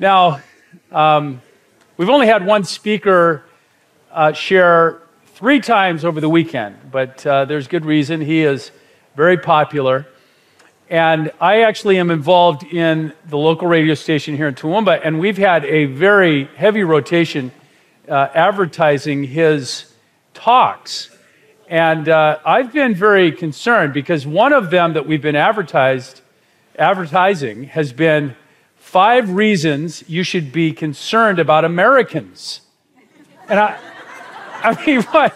Now, um, we've only had one speaker uh, share three times over the weekend, but uh, there's good reason. He is very popular. And I actually am involved in the local radio station here in Toowoomba, and we've had a very heavy rotation uh, advertising his talks. And uh, I've been very concerned because one of them that we've been advertised, advertising has been five reasons you should be concerned about Americans. And I, I mean, what,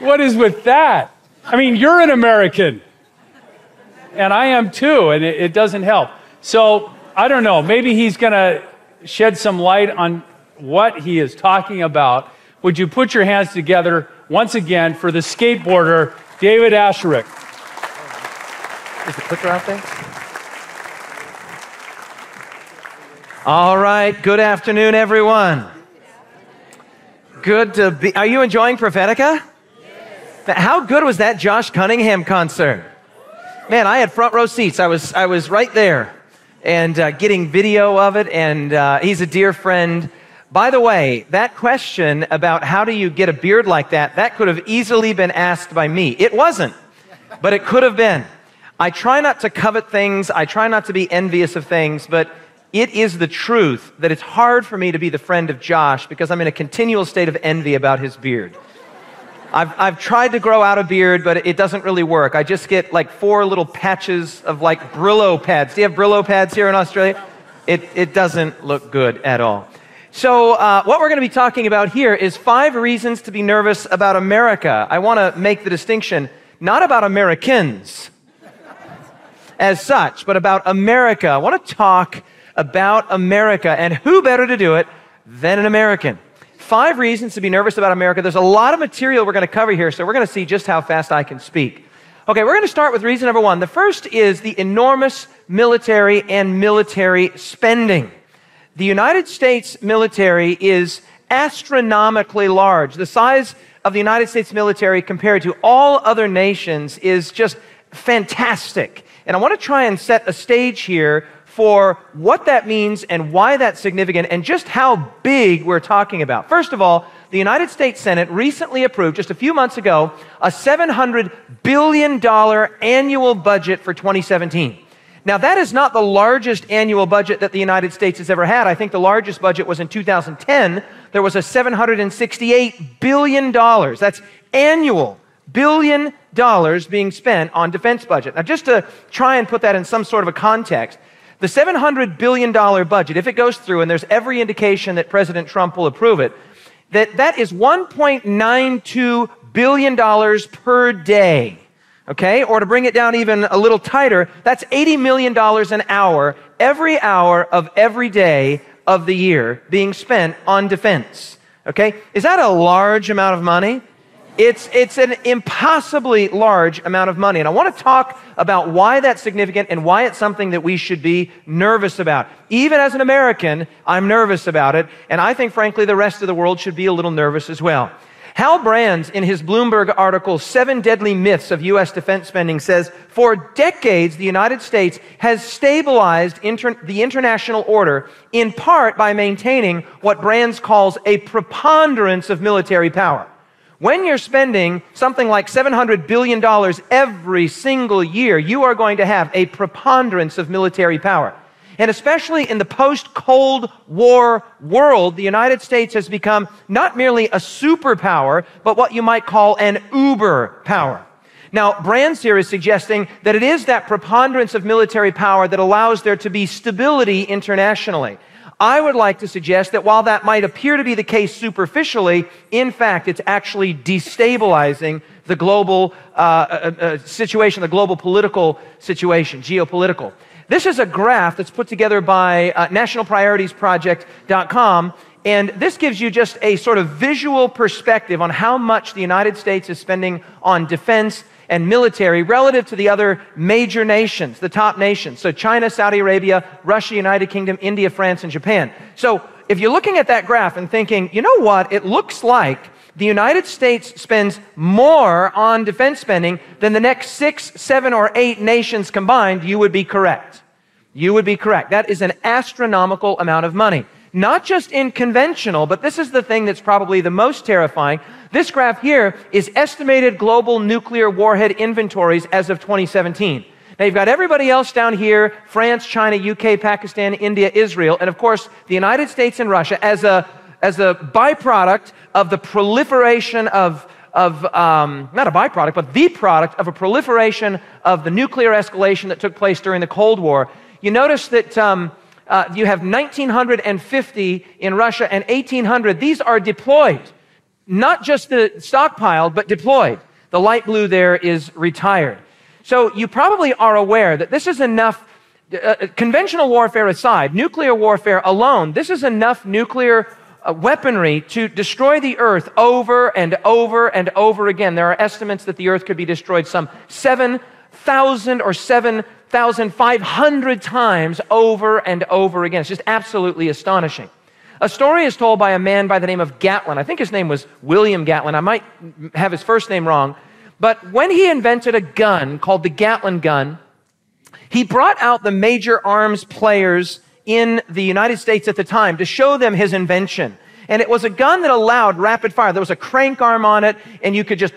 what is with that? I mean, you're an American, and I am too, and it, it doesn't help. So I don't know. Maybe he's going to shed some light on what he is talking about. Would you put your hands together once again for the skateboarder, David Asscherick? Is the clicker out there? All right. Good afternoon, everyone. Good to be. Are you enjoying Prophetica? Yes. How good was that Josh Cunningham concert? Man, I had front row seats. I was I was right there, and uh, getting video of it. And uh, he's a dear friend. By the way, that question about how do you get a beard like that, that could have easily been asked by me. It wasn't, but it could have been. I try not to covet things. I try not to be envious of things, but it is the truth that it's hard for me to be the friend of Josh because I'm in a continual state of envy about his beard. I've, I've tried to grow out a beard, but it doesn't really work. I just get like four little patches of like Brillo pads. Do you have Brillo pads here in Australia? It, it doesn't look good at all. So, uh, what we're going to be talking about here is five reasons to be nervous about America. I want to make the distinction not about Americans as such, but about America. I want to talk about America. And who better to do it than an American? Five reasons to be nervous about America. There's a lot of material we're going to cover here, so we're going to see just how fast I can speak. Okay, we're going to start with reason number one. The first is the enormous military and military spending. The United States military is astronomically large. The size of the United States military compared to all other nations is just fantastic. And I want to try and set a stage here for what that means and why that's significant and just how big we're talking about. First of all, the United States Senate recently approved, just a few months ago, a $700 billion annual budget for 2017. Now, that is not the largest annual budget that the United States has ever had. I think the largest budget was in 2010. There was a $768 billion. That's annual billion dollars being spent on defense budget. Now, just to try and put that in some sort of a context, the $700 billion budget, if it goes through, and there's every indication that President Trump will approve it, that that is $1.92 billion per day. Okay? Or to bring it down even a little tighter, that's $80 million an hour, every hour of every day of the year being spent on defense. Okay? Is that a large amount of money? It's, it's an impossibly large amount of money. And I want to talk about why that's significant and why it's something that we should be nervous about. Even as an American, I'm nervous about it. And I think, frankly, the rest of the world should be a little nervous as well. Hal Brands, in his Bloomberg article, Seven Deadly Myths of U.S. Defense Spending, says for decades, the United States has stabilized inter- the international order in part by maintaining what Brands calls a preponderance of military power. When you're spending something like $700 billion every single year, you are going to have a preponderance of military power. And especially in the post Cold War world, the United States has become not merely a superpower, but what you might call an uber power. Now, Brands here is suggesting that it is that preponderance of military power that allows there to be stability internationally. I would like to suggest that while that might appear to be the case superficially, in fact, it's actually destabilizing the global uh, uh, uh, situation, the global political situation, geopolitical. This is a graph that's put together by uh, nationalprioritiesproject.com, and this gives you just a sort of visual perspective on how much the United States is spending on defense and military relative to the other major nations, the top nations. So China, Saudi Arabia, Russia, United Kingdom, India, France, and Japan. So if you're looking at that graph and thinking, you know what, it looks like the United States spends more on defense spending than the next six, seven, or eight nations combined, you would be correct. You would be correct. That is an astronomical amount of money. not just in conventional, but this is the thing that's probably the most terrifying. This graph here is estimated global nuclear warhead inventories as of 2017. Now you've got everybody else down here France, China, UK, Pakistan, India, Israel, and of course the United States and Russia as a, as a byproduct of the proliferation of, of um, not a byproduct, but the product of a proliferation of the nuclear escalation that took place during the Cold War. You notice that um, uh, you have 1,950 in Russia and 1,800. These are deployed, not just the stockpiled, but deployed. The light blue there is retired. So you probably are aware that this is enough, uh, uh, conventional warfare aside, nuclear warfare alone, this is enough nuclear uh, weaponry to destroy the earth over and over and over again. There are estimates that the earth could be destroyed some 7,000 or 7,500 times over and over again. It's just absolutely astonishing. A story is told by a man by the name of Gatling. I think his name was William Gatling. I might have his first name wrong. But when he invented a gun called the Gatling gun, he brought out the major arms players in the United States at the time to show them his invention. And it was a gun that allowed rapid fire. There was a crank arm on it, and you could just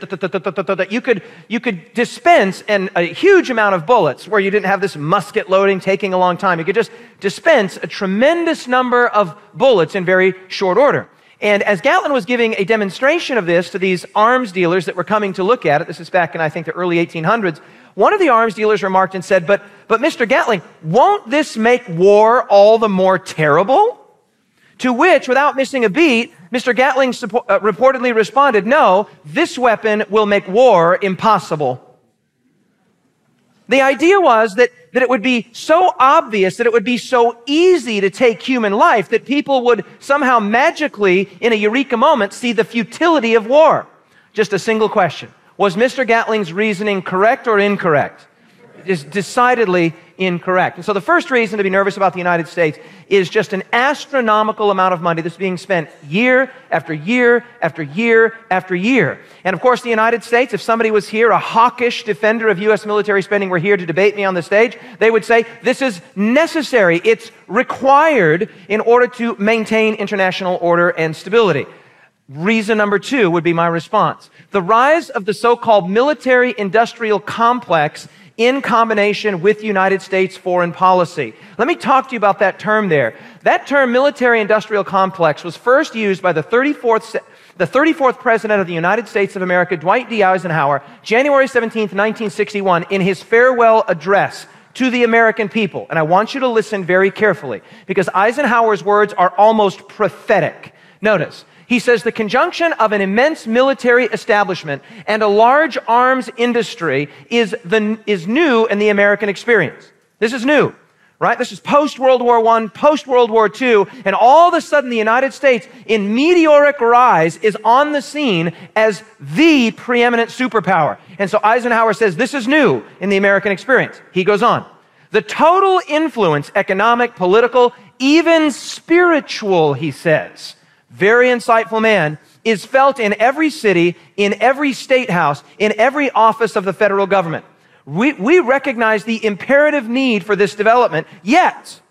you could you could dispense a huge amount of bullets where you didn't have this musket loading taking a long time. You could just dispense a tremendous number of bullets in very short order. And as Gatling was giving a demonstration of this to these arms dealers that were coming to look at it, this is back in, I think, the early 1800s, one of the arms dealers remarked and said, But, but Mr. Gatling, won't this make war all the more terrible? To which, without missing a beat, Mr. Gatling uh, reportedly responded, No, this weapon will make war impossible. The idea was that, that it would be so obvious, that it would be so easy to take human life, that people would somehow magically, in a eureka moment, see the futility of war. Just a single question. Was Mr. Gatling's reasoning correct or incorrect? Is decidedly incorrect. And so the first reason to be nervous about the United States is just an astronomical amount of money that's being spent year after year after year after year. And of course, the United States, if somebody was here, a hawkish defender of U.S. military spending, were here to debate me on the stage, they would say this is necessary. It's required in order to maintain international order and stability. Reason number two would be my response. The rise of the so-called military industrial complex in combination with United States foreign policy. Let me talk to you about that term there. That term, military industrial complex, was first used by the 34th, the 34th President of the United States of America, Dwight D. Eisenhower, January 17, 1961, in his farewell address to the American people. And I want you to listen very carefully because Eisenhower's words are almost prophetic. Notice, he says the conjunction of an immense military establishment and a large arms industry is, the, is new in the American experience. This is new, right? This is post World War I, post World War II, and all of a sudden the United States, in meteoric rise, is on the scene as the preeminent superpower. And so Eisenhower says this is new in the American experience. He goes on. The total influence, economic, political, even spiritual, he says, very insightful man, is felt in every city, in every state house, in every office of the federal government. We, we recognize the imperative need for this development, yet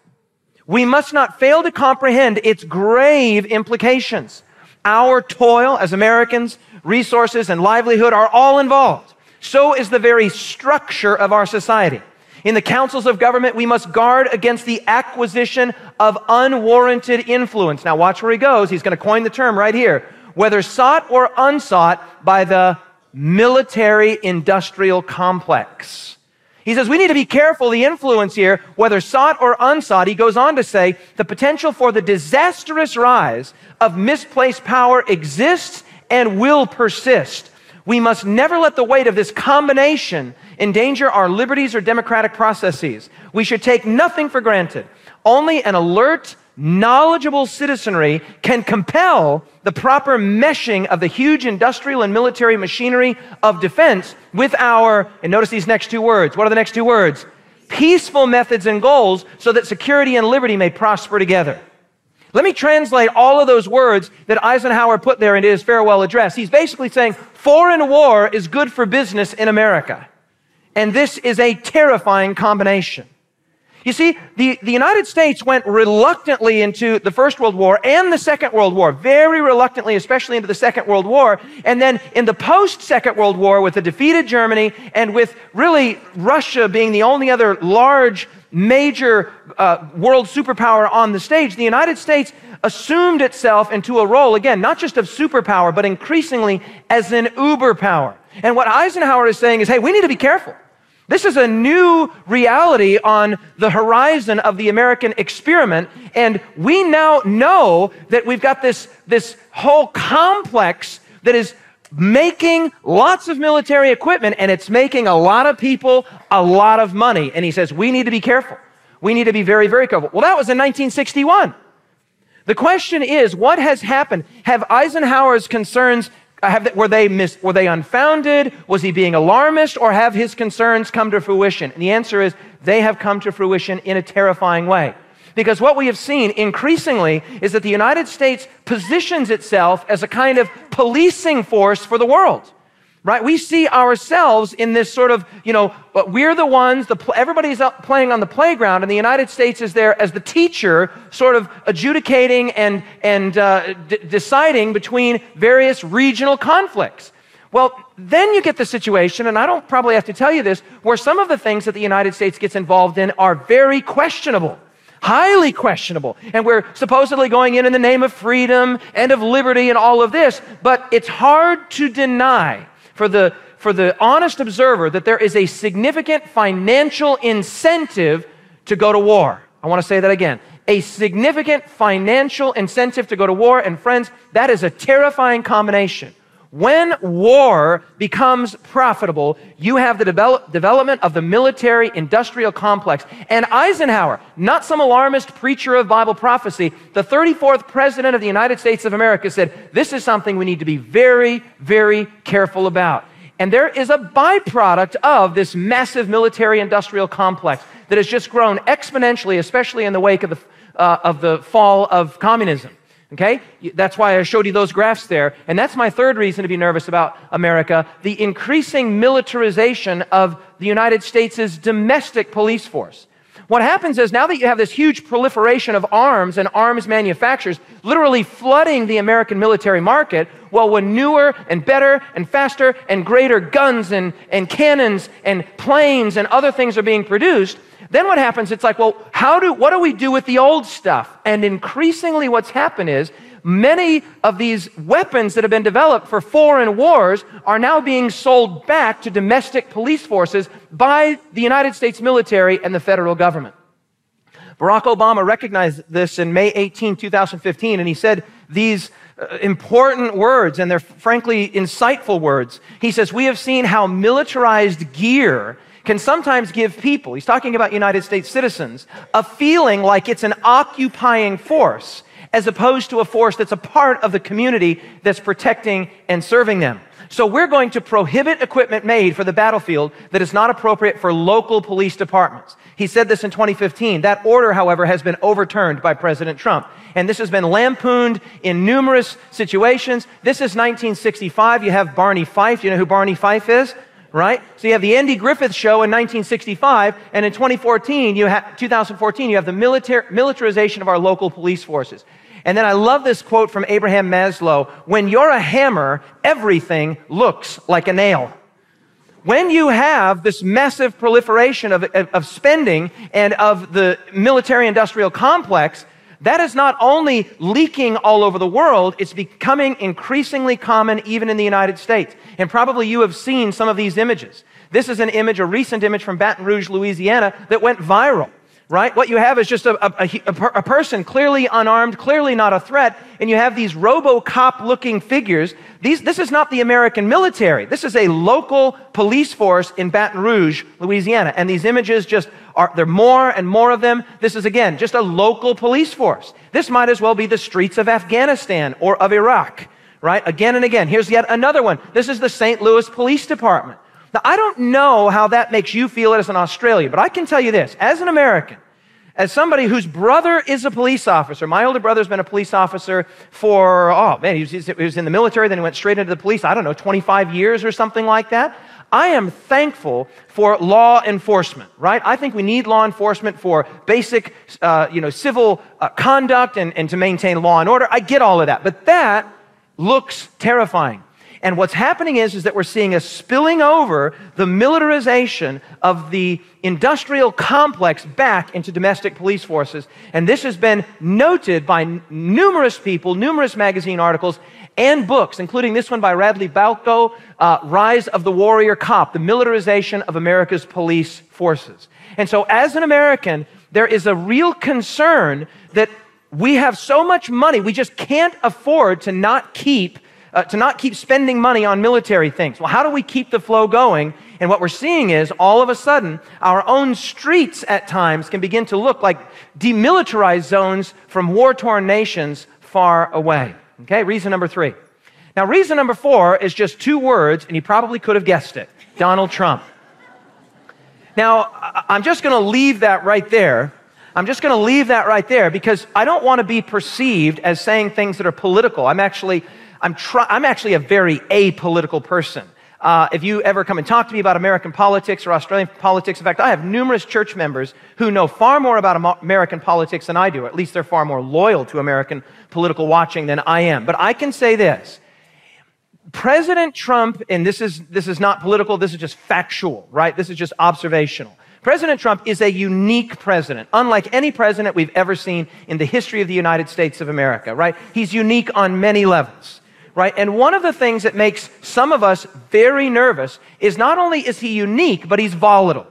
we must not fail to comprehend its grave implications. Our toil as Americans, resources, and livelihood are all involved. So is the very structure of our society. In the councils of government, we must guard against the acquisition of unwarranted influence. Now, watch where he goes. He's going to coin the term right here. Whether sought or unsought by the military industrial complex. He says we need to be careful the influence here, whether sought or unsought. He goes on to say the potential for the disastrous rise of misplaced power exists and will persist. We must never let the weight of this combination endanger our liberties or democratic processes. We should take nothing for granted. Only an alert, knowledgeable citizenry can compel the proper meshing of the huge industrial and military machinery of defense with our, and notice these next two words. What are the next two words? Peaceful methods and goals so that security and liberty may prosper together. Let me translate all of those words that Eisenhower put there in his farewell address. He's basically saying foreign war is good for business in America. And this is a terrifying combination. You see, the, the United States went reluctantly into the First World War and the Second World War, very reluctantly, especially into the Second World War. And then in the post Second World War, with a defeated Germany and with really Russia being the only other large, major uh, world superpower on the stage, the United States assumed itself into a role, again, not just of superpower, but increasingly as an uber power. And what Eisenhower is saying is hey, we need to be careful. This is a new reality on the horizon of the American experiment. And we now know that we've got this, this whole complex that is making lots of military equipment and it's making a lot of people a lot of money. And he says, we need to be careful. We need to be very, very careful. Well, that was in 1961. The question is, what has happened? Have Eisenhower's concerns have, were, they mis, were they unfounded? Was he being alarmist? Or have his concerns come to fruition? And the answer is they have come to fruition in a terrifying way. Because what we have seen increasingly is that the United States positions itself as a kind of policing force for the world right? We see ourselves in this sort of, you know, but we're the ones, the, everybody's up playing on the playground, and the United States is there as the teacher, sort of adjudicating and, and uh, d- deciding between various regional conflicts. Well, then you get the situation, and I don't probably have to tell you this, where some of the things that the United States gets involved in are very questionable highly questionable. And we're supposedly going in in the name of freedom and of liberty and all of this, but it's hard to deny for the, for the honest observer that there is a significant financial incentive to go to war. I want to say that again. A significant financial incentive to go to war. And friends, that is a terrifying combination. When war becomes profitable, you have the develop, development of the military industrial complex. And Eisenhower, not some alarmist preacher of Bible prophecy, the 34th president of the United States of America said, This is something we need to be very, very careful about. And there is a byproduct of this massive military industrial complex that has just grown exponentially, especially in the wake of the, uh, of the fall of communism. Okay? That's why I showed you those graphs there. And that's my third reason to be nervous about America the increasing militarization of the United States' domestic police force. What happens is now that you have this huge proliferation of arms and arms manufacturers literally flooding the American military market, well, when newer and better and faster and greater guns and, and cannons and planes and other things are being produced, then what happens? It's like, well, how do, what do we do with the old stuff? And increasingly what's happened is many of these weapons that have been developed for foreign wars are now being sold back to domestic police forces by the United States military and the federal government. Barack Obama recognized this in May 18, 2015, and he said these uh, important words, and they're frankly insightful words. He says, We have seen how militarized gear can sometimes give people, he's talking about United States citizens, a feeling like it's an occupying force as opposed to a force that's a part of the community that's protecting and serving them. So we're going to prohibit equipment made for the battlefield that is not appropriate for local police departments. He said this in 2015. That order, however, has been overturned by President Trump. And this has been lampooned in numerous situations. This is 1965. You have Barney Fife. You know who Barney Fife is? Right? So you have the Andy Griffith Show in 1965, and in 2014, you have 2014, you have the military, militarization of our local police forces. And then I love this quote from Abraham Maslow: "When you're a hammer, everything looks like a nail." When you have this massive proliferation of, of, of spending and of the military industrial complex, that is not only leaking all over the world, it's becoming increasingly common even in the United States. And probably you have seen some of these images. This is an image, a recent image from Baton Rouge, Louisiana, that went viral right? What you have is just a, a, a, a, person clearly unarmed, clearly not a threat, and you have these Robocop looking figures. These, this is not the American military. This is a local police force in Baton Rouge, Louisiana. And these images just are, there more and more of them. This is again just a local police force. This might as well be the streets of Afghanistan or of Iraq, right? Again and again. Here's yet another one. This is the St. Louis Police Department. Now, I don't know how that makes you feel as an Australian, but I can tell you this. As an American, as somebody whose brother is a police officer, my older brother's been a police officer for, oh man, he was, he was in the military, then he went straight into the police, I don't know, 25 years or something like that. I am thankful for law enforcement, right? I think we need law enforcement for basic, uh, you know, civil uh, conduct and, and to maintain law and order. I get all of that. But that looks terrifying. And what's happening is, is that we're seeing a spilling over the militarization of the industrial complex back into domestic police forces. And this has been noted by numerous people, numerous magazine articles, and books, including this one by Radley Balko, uh, Rise of the Warrior Cop, the militarization of America's police forces. And so, as an American, there is a real concern that we have so much money, we just can't afford to not keep uh, to not keep spending money on military things. Well, how do we keep the flow going? And what we're seeing is all of a sudden, our own streets at times can begin to look like demilitarized zones from war torn nations far away. Okay, reason number three. Now, reason number four is just two words, and you probably could have guessed it Donald Trump. Now, I'm just going to leave that right there. I'm just going to leave that right there because I don't want to be perceived as saying things that are political. I'm actually I'm, try- I'm actually a very apolitical person. Uh, if you ever come and talk to me about American politics or Australian politics, in fact, I have numerous church members who know far more about American politics than I do. At least they're far more loyal to American political watching than I am. But I can say this. President Trump, and this is, this is not political, this is just factual, right? This is just observational. President Trump is a unique president, unlike any president we've ever seen in the history of the United States of America, right? He's unique on many levels right? And one of the things that makes some of us very nervous is not only is he unique, but he's volatile,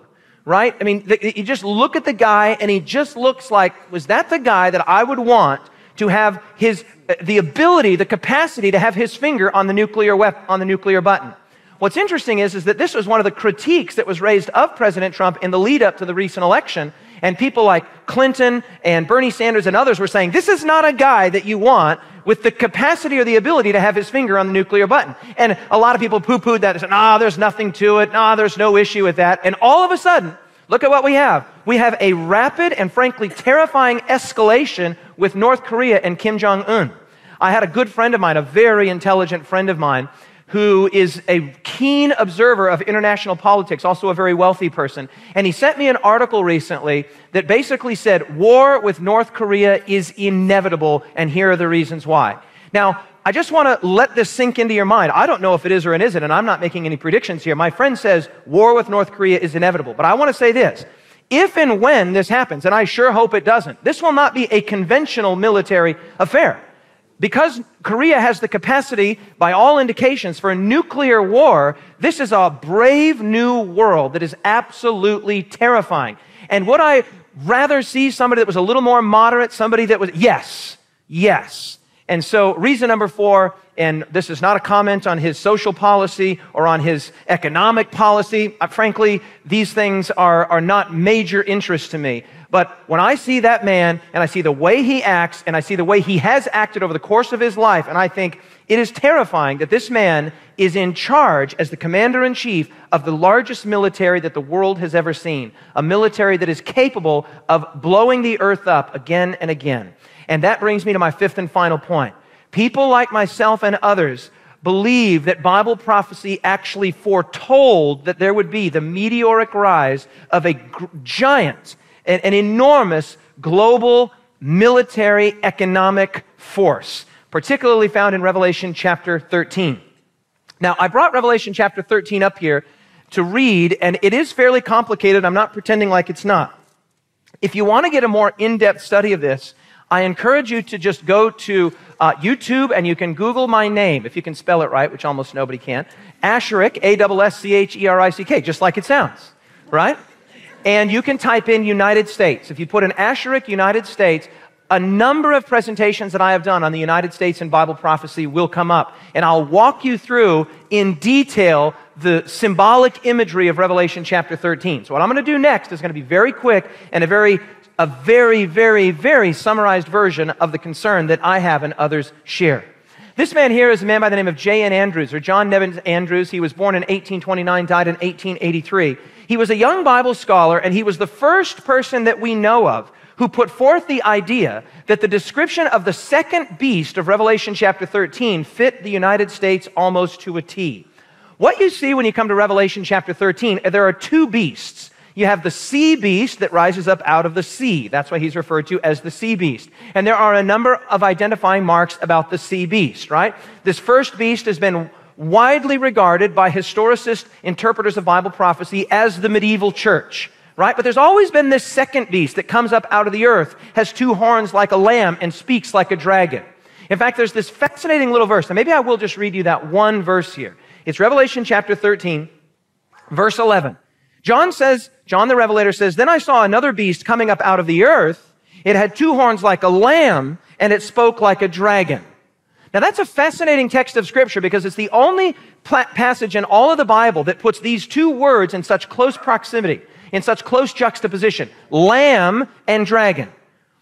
right? I mean, the, you just look at the guy and he just looks like, was that the guy that I would want to have his, uh, the ability, the capacity to have his finger on the nuclear weapon, on the nuclear button? What's interesting is, is that this was one of the critiques that was raised of President Trump in the lead up to the recent election. And people like Clinton and Bernie Sanders and others were saying, this is not a guy that you want with the capacity or the ability to have his finger on the nuclear button. And a lot of people poo pooed that and said, nah, there's nothing to it. Nah, there's no issue with that. And all of a sudden, look at what we have. We have a rapid and frankly terrifying escalation with North Korea and Kim Jong un. I had a good friend of mine, a very intelligent friend of mine, who is a keen observer of international politics, also a very wealthy person. And he sent me an article recently that basically said war with North Korea is inevitable, and here are the reasons why. Now, I just want to let this sink into your mind. I don't know if it is or it isn't, and I'm not making any predictions here. My friend says war with North Korea is inevitable. But I want to say this. If and when this happens, and I sure hope it doesn't, this will not be a conventional military affair. Because Korea has the capacity, by all indications, for a nuclear war, this is a brave new world that is absolutely terrifying. And would I rather see somebody that was a little more moderate, somebody that was, yes, yes. And so, reason number four, and this is not a comment on his social policy or on his economic policy. Uh, frankly, these things are, are not major interest to me. But when I see that man and I see the way he acts and I see the way he has acted over the course of his life, and I think it is terrifying that this man is in charge as the commander in chief of the largest military that the world has ever seen, a military that is capable of blowing the earth up again and again. And that brings me to my fifth and final point. People like myself and others believe that Bible prophecy actually foretold that there would be the meteoric rise of a giant an, an enormous global military economic force, particularly found in Revelation chapter 13. Now, I brought Revelation chapter 13 up here to read, and it is fairly complicated. I'm not pretending like it's not. If you want to get a more in depth study of this, I encourage you to just go to uh, YouTube and you can Google my name, if you can spell it right, which almost nobody can. Asscherick, A S S C H E R I C K, just like it sounds, right? and you can type in United States. If you put in Asscherick United States, a number of presentations that I have done on the United States and Bible prophecy will come up. And I'll walk you through in detail the symbolic imagery of Revelation chapter 13. So what I'm going to do next is going to be very quick and a very a very, very, very summarized version of the concern that I have and others share. This man here is a man by the name of J.N. Andrews, or John Nevins Andrews. He was born in 1829, died in 1883. He was a young Bible scholar, and he was the first person that we know of who put forth the idea that the description of the second beast of Revelation chapter 13 fit the United States almost to a T. What you see when you come to Revelation chapter 13, there are two beasts. You have the sea beast that rises up out of the sea. That's why he's referred to as the sea beast. And there are a number of identifying marks about the sea beast, right? This first beast has been widely regarded by historicist interpreters of Bible prophecy as the medieval church right? But there's always been this second beast that comes up out of the earth, has two horns like a lamb, and speaks like a dragon. In fact, there's this fascinating little verse, and maybe I will just read you that one verse here. It's Revelation chapter 13, verse 11. John says, John the Revelator says, Then I saw another beast coming up out of the earth. It had two horns like a lamb, and it spoke like a dragon. Now, that's a fascinating text of Scripture because it's the only passage in all of the Bible that puts these two words in such close proximity in such close juxtaposition lamb and dragon.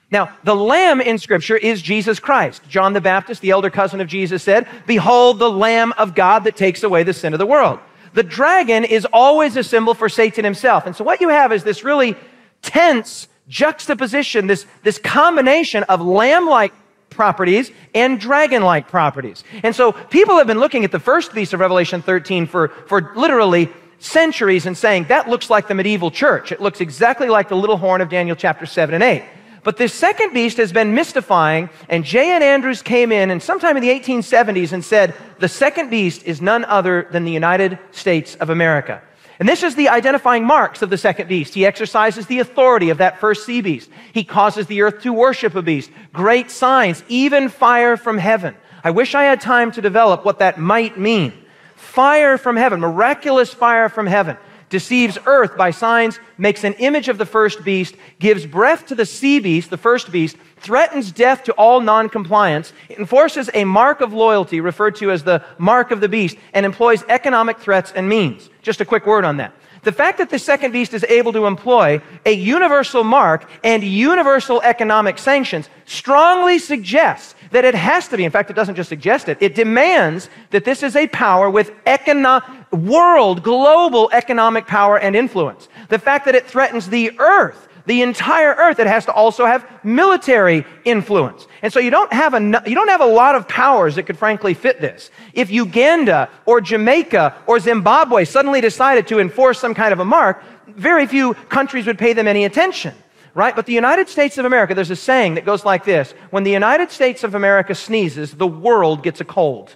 Now, the lamb in Scripture is Jesus Christ. John the Baptist, the elder cousin of Jesus, said, Behold the Lamb of God that takes away the sin of the world. The dragon is always a symbol for Satan himself. And so, what you have is this really tense juxtaposition, this, this combination of lamb like properties and dragon like properties. And so, people have been looking at the first beast of Revelation 13 for, for literally centuries and saying that looks like the medieval church. It looks exactly like the little horn of Daniel chapter 7 and 8. But this second beast has been mystifying, and J.N. Andrews came in and sometime in the 1870s and said, the second beast is none other than the United States of America. And this is the identifying marks of the second beast. He exercises the authority of that first sea beast. He causes the earth to worship a beast. Great signs, even fire from heaven. I wish I had time to develop what that might mean fire from heaven, miraculous fire from heaven, deceives earth by signs, makes an image of the first beast, gives breath to the sea beast, the first beast, threatens death to all noncompliance, enforces a mark of loyalty referred to as the mark of the beast, and employs economic threats and means. Just a quick word on that. The fact that the second beast is able to employ a universal mark and universal economic sanctions strongly suggests that it has to be, in fact, it doesn't just suggest it, it demands that this is a power with econo- world, global economic power and influence. The fact that it threatens the earth, the entire earth, it has to also have military influence. And so you don't have a, you don't have a lot of powers that could frankly fit this. If Uganda or Jamaica or Zimbabwe suddenly decided to enforce some kind of a mark, very few countries would pay them any attention right? But the United States of America, there's a saying that goes like this When the United States of America sneezes, the world gets a cold,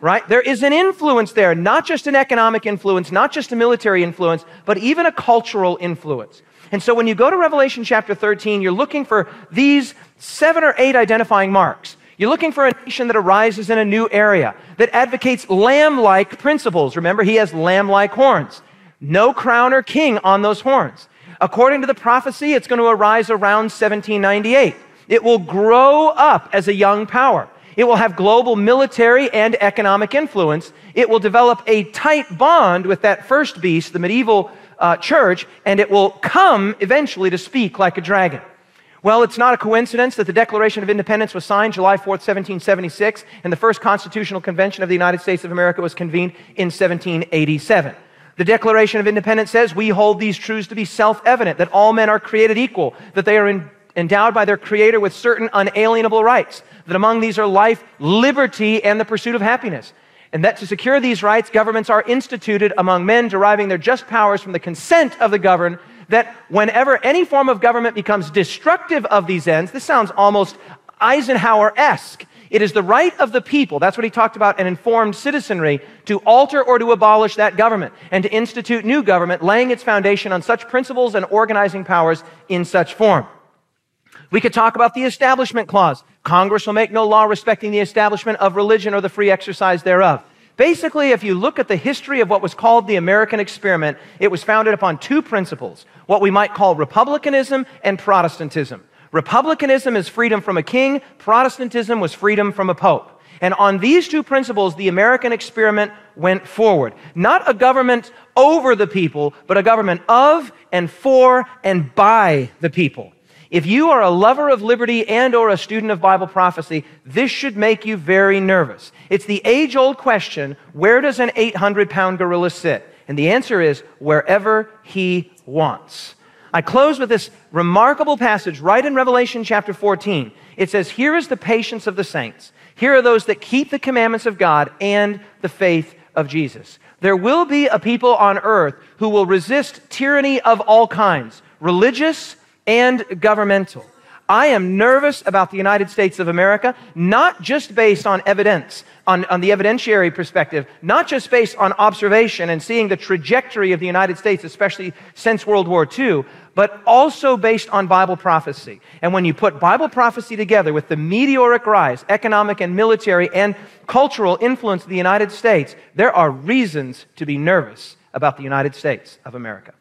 right? There is an influence there, not just an economic influence, not just a military influence, but even a cultural influence. And so when you go to Revelation chapter 13, you're looking for these seven or eight identifying marks. You're looking for a nation that arises in a new area, that advocates lamb like principles. Remember, he has lamb like horns. No crown or king on those horns. According to the prophecy, it's going to arise around 1798. It will grow up as a young power. It will have global military and economic influence. It will develop a tight bond with that first beast, the medieval uh, church, and it will come eventually to speak like a dragon. Well, it's not a coincidence that the Declaration of Independence was signed July 4th, 1776, and the first Constitutional Convention of the United States of America was convened in 1787. The Declaration of Independence says we hold these truths to be self evident that all men are created equal, that they are endowed by their Creator with certain unalienable rights, that among these are life, liberty, and the pursuit of happiness. And that to secure these rights, governments are instituted among men, deriving their just powers from the consent of the governed, that whenever any form of government becomes destructive of these ends, this sounds almost Eisenhower esque. It is the right of the people, that's what he talked about, an informed citizenry, to alter or to abolish that government and to institute new government, laying its foundation on such principles and organizing powers in such form. We could talk about the Establishment Clause. Congress will make no law respecting the establishment of religion or the free exercise thereof. Basically, if you look at the history of what was called the American experiment, it was founded upon two principles what we might call republicanism and Protestantism. Republicanism is freedom from a king, Protestantism was freedom from a pope. And on these two principles, the American experiment went forward. Not a government over the people, but a government of and for and by the people. If you are a lover of liberty and or a student of Bible prophecy, this should make you very nervous. It's the age old question, where does an 800 pound gorilla sit? And the answer is wherever he wants. I close with this remarkable passage right in Revelation chapter 14. It says, Here is the patience of the saints. Here are those that keep the commandments of God and the faith of Jesus. There will be a people on earth who will resist tyranny of all kinds, religious and governmental. I am nervous about the United States of America, not just based on evidence, on, on, the evidentiary perspective, not just based on observation and seeing the trajectory of the United States, especially since World War II, but also based on Bible prophecy. And when you put Bible prophecy together with the meteoric rise, economic and military and cultural influence of the United States, there are reasons to be nervous about the United States of America.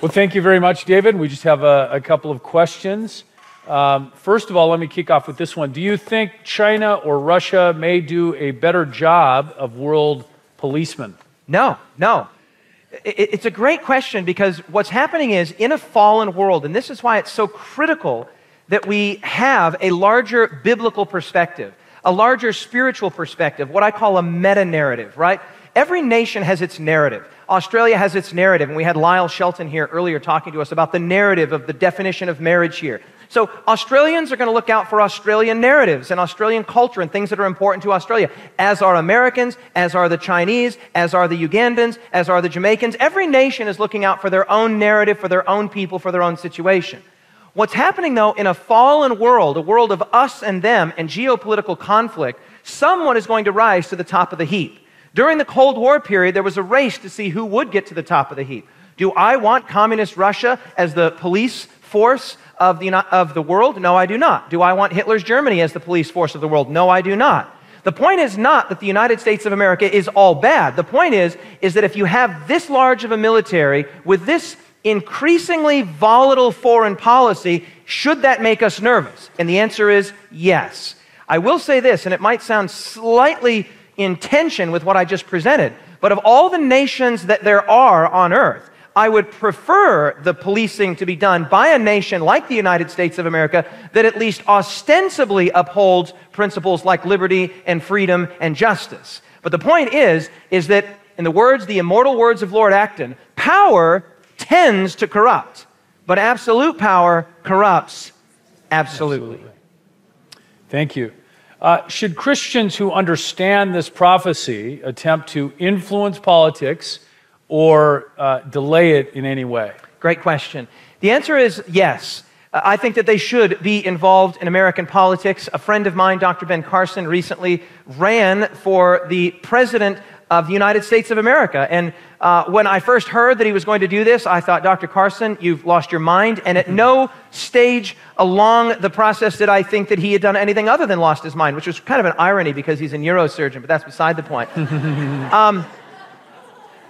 Well, thank you very much, David. We just have a, a couple of questions. Um, first of all, let me kick off with this one. Do you think China or Russia may do a better job of world policemen? No, no. It's a great question because what's happening is in a fallen world, and this is why it's so critical that we have a larger biblical perspective, a larger spiritual perspective, what I call a meta narrative, right? Every nation has its narrative. Australia has its narrative, and we had Lyle Shelton here earlier talking to us about the narrative of the definition of marriage here. So, Australians are going to look out for Australian narratives and Australian culture and things that are important to Australia, as are Americans, as are the Chinese, as are the Ugandans, as are the Jamaicans. Every nation is looking out for their own narrative, for their own people, for their own situation. What's happening, though, in a fallen world, a world of us and them and geopolitical conflict, someone is going to rise to the top of the heap. During the Cold War period, there was a race to see who would get to the top of the heap. Do I want communist Russia as the police force of the, of the world? No, I do not. Do I want Hitler's Germany as the police force of the world? No, I do not. The point is not that the United States of America is all bad. The point is, is that if you have this large of a military with this increasingly volatile foreign policy, should that make us nervous? And the answer is yes. I will say this, and it might sound slightly in tension with what I just presented. But of all the nations that there are on earth, I would prefer the policing to be done by a nation like the United States of America that at least ostensibly upholds principles like liberty and freedom and justice. But the point is, is that in the words, the immortal words of Lord Acton, power tends to corrupt, but absolute power corrupts absolutely. absolutely. Thank you. Uh, should Christians who understand this prophecy attempt to influence politics or uh, delay it in any way? Great question. The answer is yes. Uh, I think that they should be involved in American politics. A friend of mine, Dr. Ben Carson, recently ran for the president of the United States of America. And uh, when I first heard that he was going to do this, I thought, Dr. Carson, you've lost your mind. And at no stage along the process did I think that he had done anything other than lost his mind, which was kind of an irony because he's a neurosurgeon, but that's beside the point. um,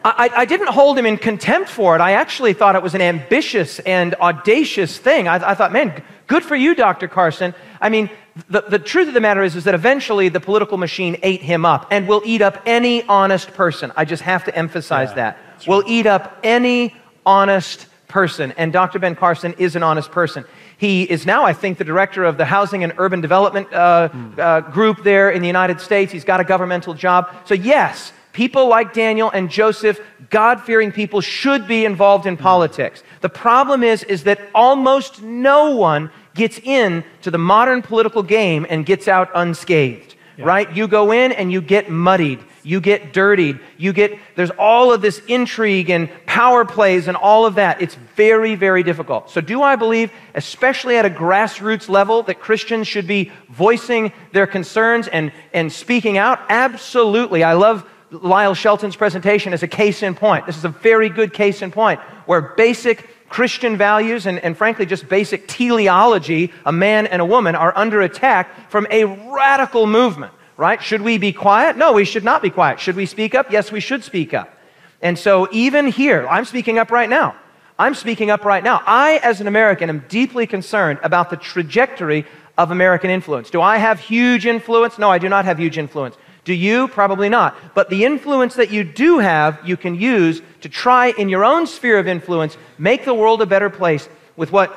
I, I, didn't hold him in contempt for it. I actually thought it was an ambitious and audacious thing. I, I thought, man, good for you, Dr. Carson. I mean, the, the truth of the matter is, is that eventually the political machine ate him up and will eat up any honest person. I just have to emphasize yeah, that. Will right. eat up any honest person. And Dr. Ben Carson is an honest person. He is now, I think, the director of the Housing and Urban Development uh, mm. uh, group there in the United States. He's got a governmental job. So, yes, people like Daniel and Joseph, God fearing people, should be involved in politics. The problem is, is that almost no one gets in to the modern political game and gets out unscathed, yeah. right? You go in and you get muddied. You get dirtied. You get, there's all of this intrigue and power plays and all of that. It's very, very difficult. So, do I believe, especially at a grassroots level, that Christians should be voicing their concerns and, and speaking out? Absolutely. I love Lyle Shelton's presentation as a case in point. This is a very good case in point where basic Christian values and, and frankly just basic teleology, a man and a woman, are under attack from a radical movement, right? Should we be quiet? No, we should not be quiet. Should we speak up? Yes, we should speak up. And so even here, I'm speaking up right now. I'm speaking up right now. I, as an American, am deeply concerned about the trajectory of American influence. Do I have huge influence? No, I do not have huge influence. Do you? Probably not. But the influence that you do have, you can use to try in your own sphere of influence make the world a better place with what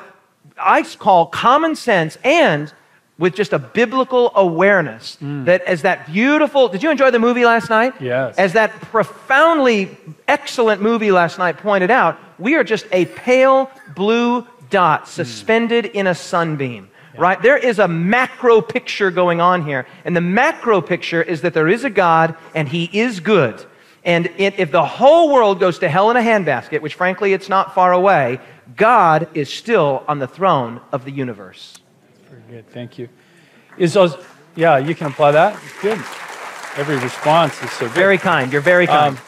I call common sense and with just a biblical awareness mm. that as that beautiful did you enjoy the movie last night yes as that profoundly excellent movie last night pointed out we are just a pale blue dot suspended in a sunbeam. Right? There is a macro picture going on here. And the macro picture is that there is a God and he is good. And it, if the whole world goes to hell in a handbasket, which frankly it's not far away, God is still on the throne of the universe. Very good. Thank you. Is those, yeah, you can apply that. Good. Every response is so good. Very kind. You're very kind. Um,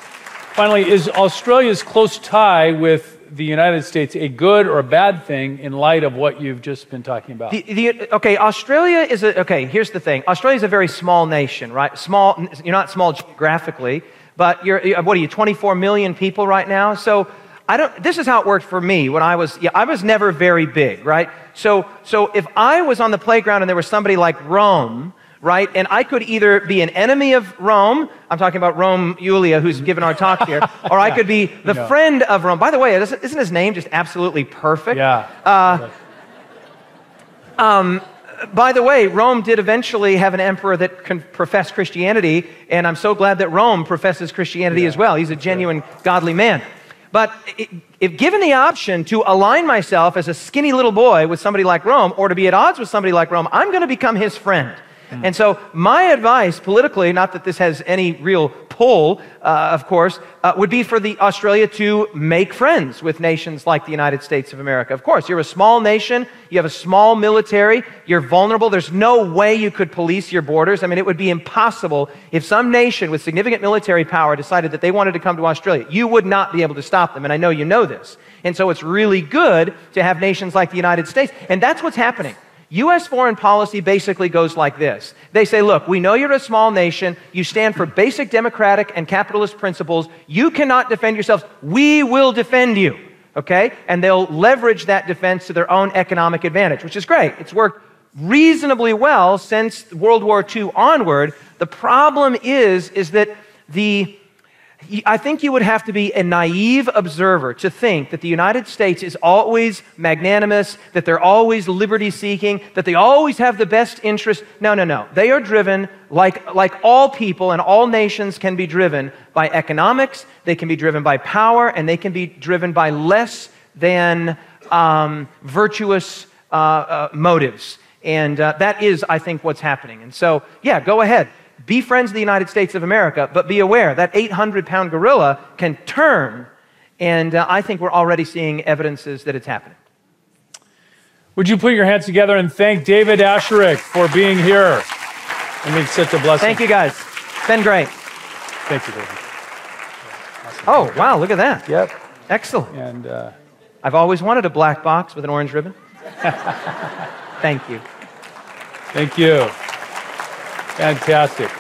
finally, is Australia's close tie with the United States a good or a bad thing in light of what you've just been talking about? The, the, okay, Australia is a, okay, here's the thing. Australia is a very small nation, right? Small, you're not small geographically, but you're, what are you, 24 million people right now? So I don't, this is how it worked for me when I was, yeah, I was never very big, right? So, so if I was on the playground and there was somebody like Rome, right? And I could either be an enemy of Rome, I'm talking about Rome Julia, who's given our talk here, or I could be the no. friend of Rome. By the way, isn't his name just absolutely perfect? Yeah. Uh, um, by the way, Rome did eventually have an emperor that con- professed Christianity, and I'm so glad that Rome professes Christianity yeah, as well. He's a genuine right. godly man. But if given the option to align myself as a skinny little boy with somebody like Rome or to be at odds with somebody like Rome, I'm going to become his friend. Mm. And so, my advice politically, not that this has any real pull, uh, of course, uh, would be for the Australia to make friends with nations like the United States of America. Of course, you're a small nation, you have a small military, you're vulnerable. There's no way you could police your borders. I mean, it would be impossible if some nation with significant military power decided that they wanted to come to Australia. You would not be able to stop them, and I know you know this. And so, it's really good to have nations like the United States, and that's what's happening. U.S. foreign policy basically goes like this. They say, look, we know you're a small nation. You stand for basic democratic and capitalist principles. You cannot defend yourselves. We will defend you. Okay? And they'll leverage that defense to their own economic advantage, which is great. It's worked reasonably well since World War II onward. The problem is, is that the I think you would have to be a naive observer to think that the United States is always magnanimous, that they're always liberty seeking, that they always have the best interest. No, no, no. They are driven, like, like all people and all nations can be driven by economics, they can be driven by power, and they can be driven by less than um, virtuous uh, uh, motives. And uh, that is, I think, what's happening. And so, yeah, go ahead. Be friends of the United States of America, but be aware that 800 pound gorilla can turn, and uh, I think we're already seeing evidences that it's happening. Would you put your hands together and thank David Asscherick for being here? I mean, such a blessing. Thank you, guys. It's been great. Thank you, David. Awesome. Oh, wow, look at that. Yep. Excellent. And uh, I've always wanted a black box with an orange ribbon. Thank you. Thank you. Fantastic.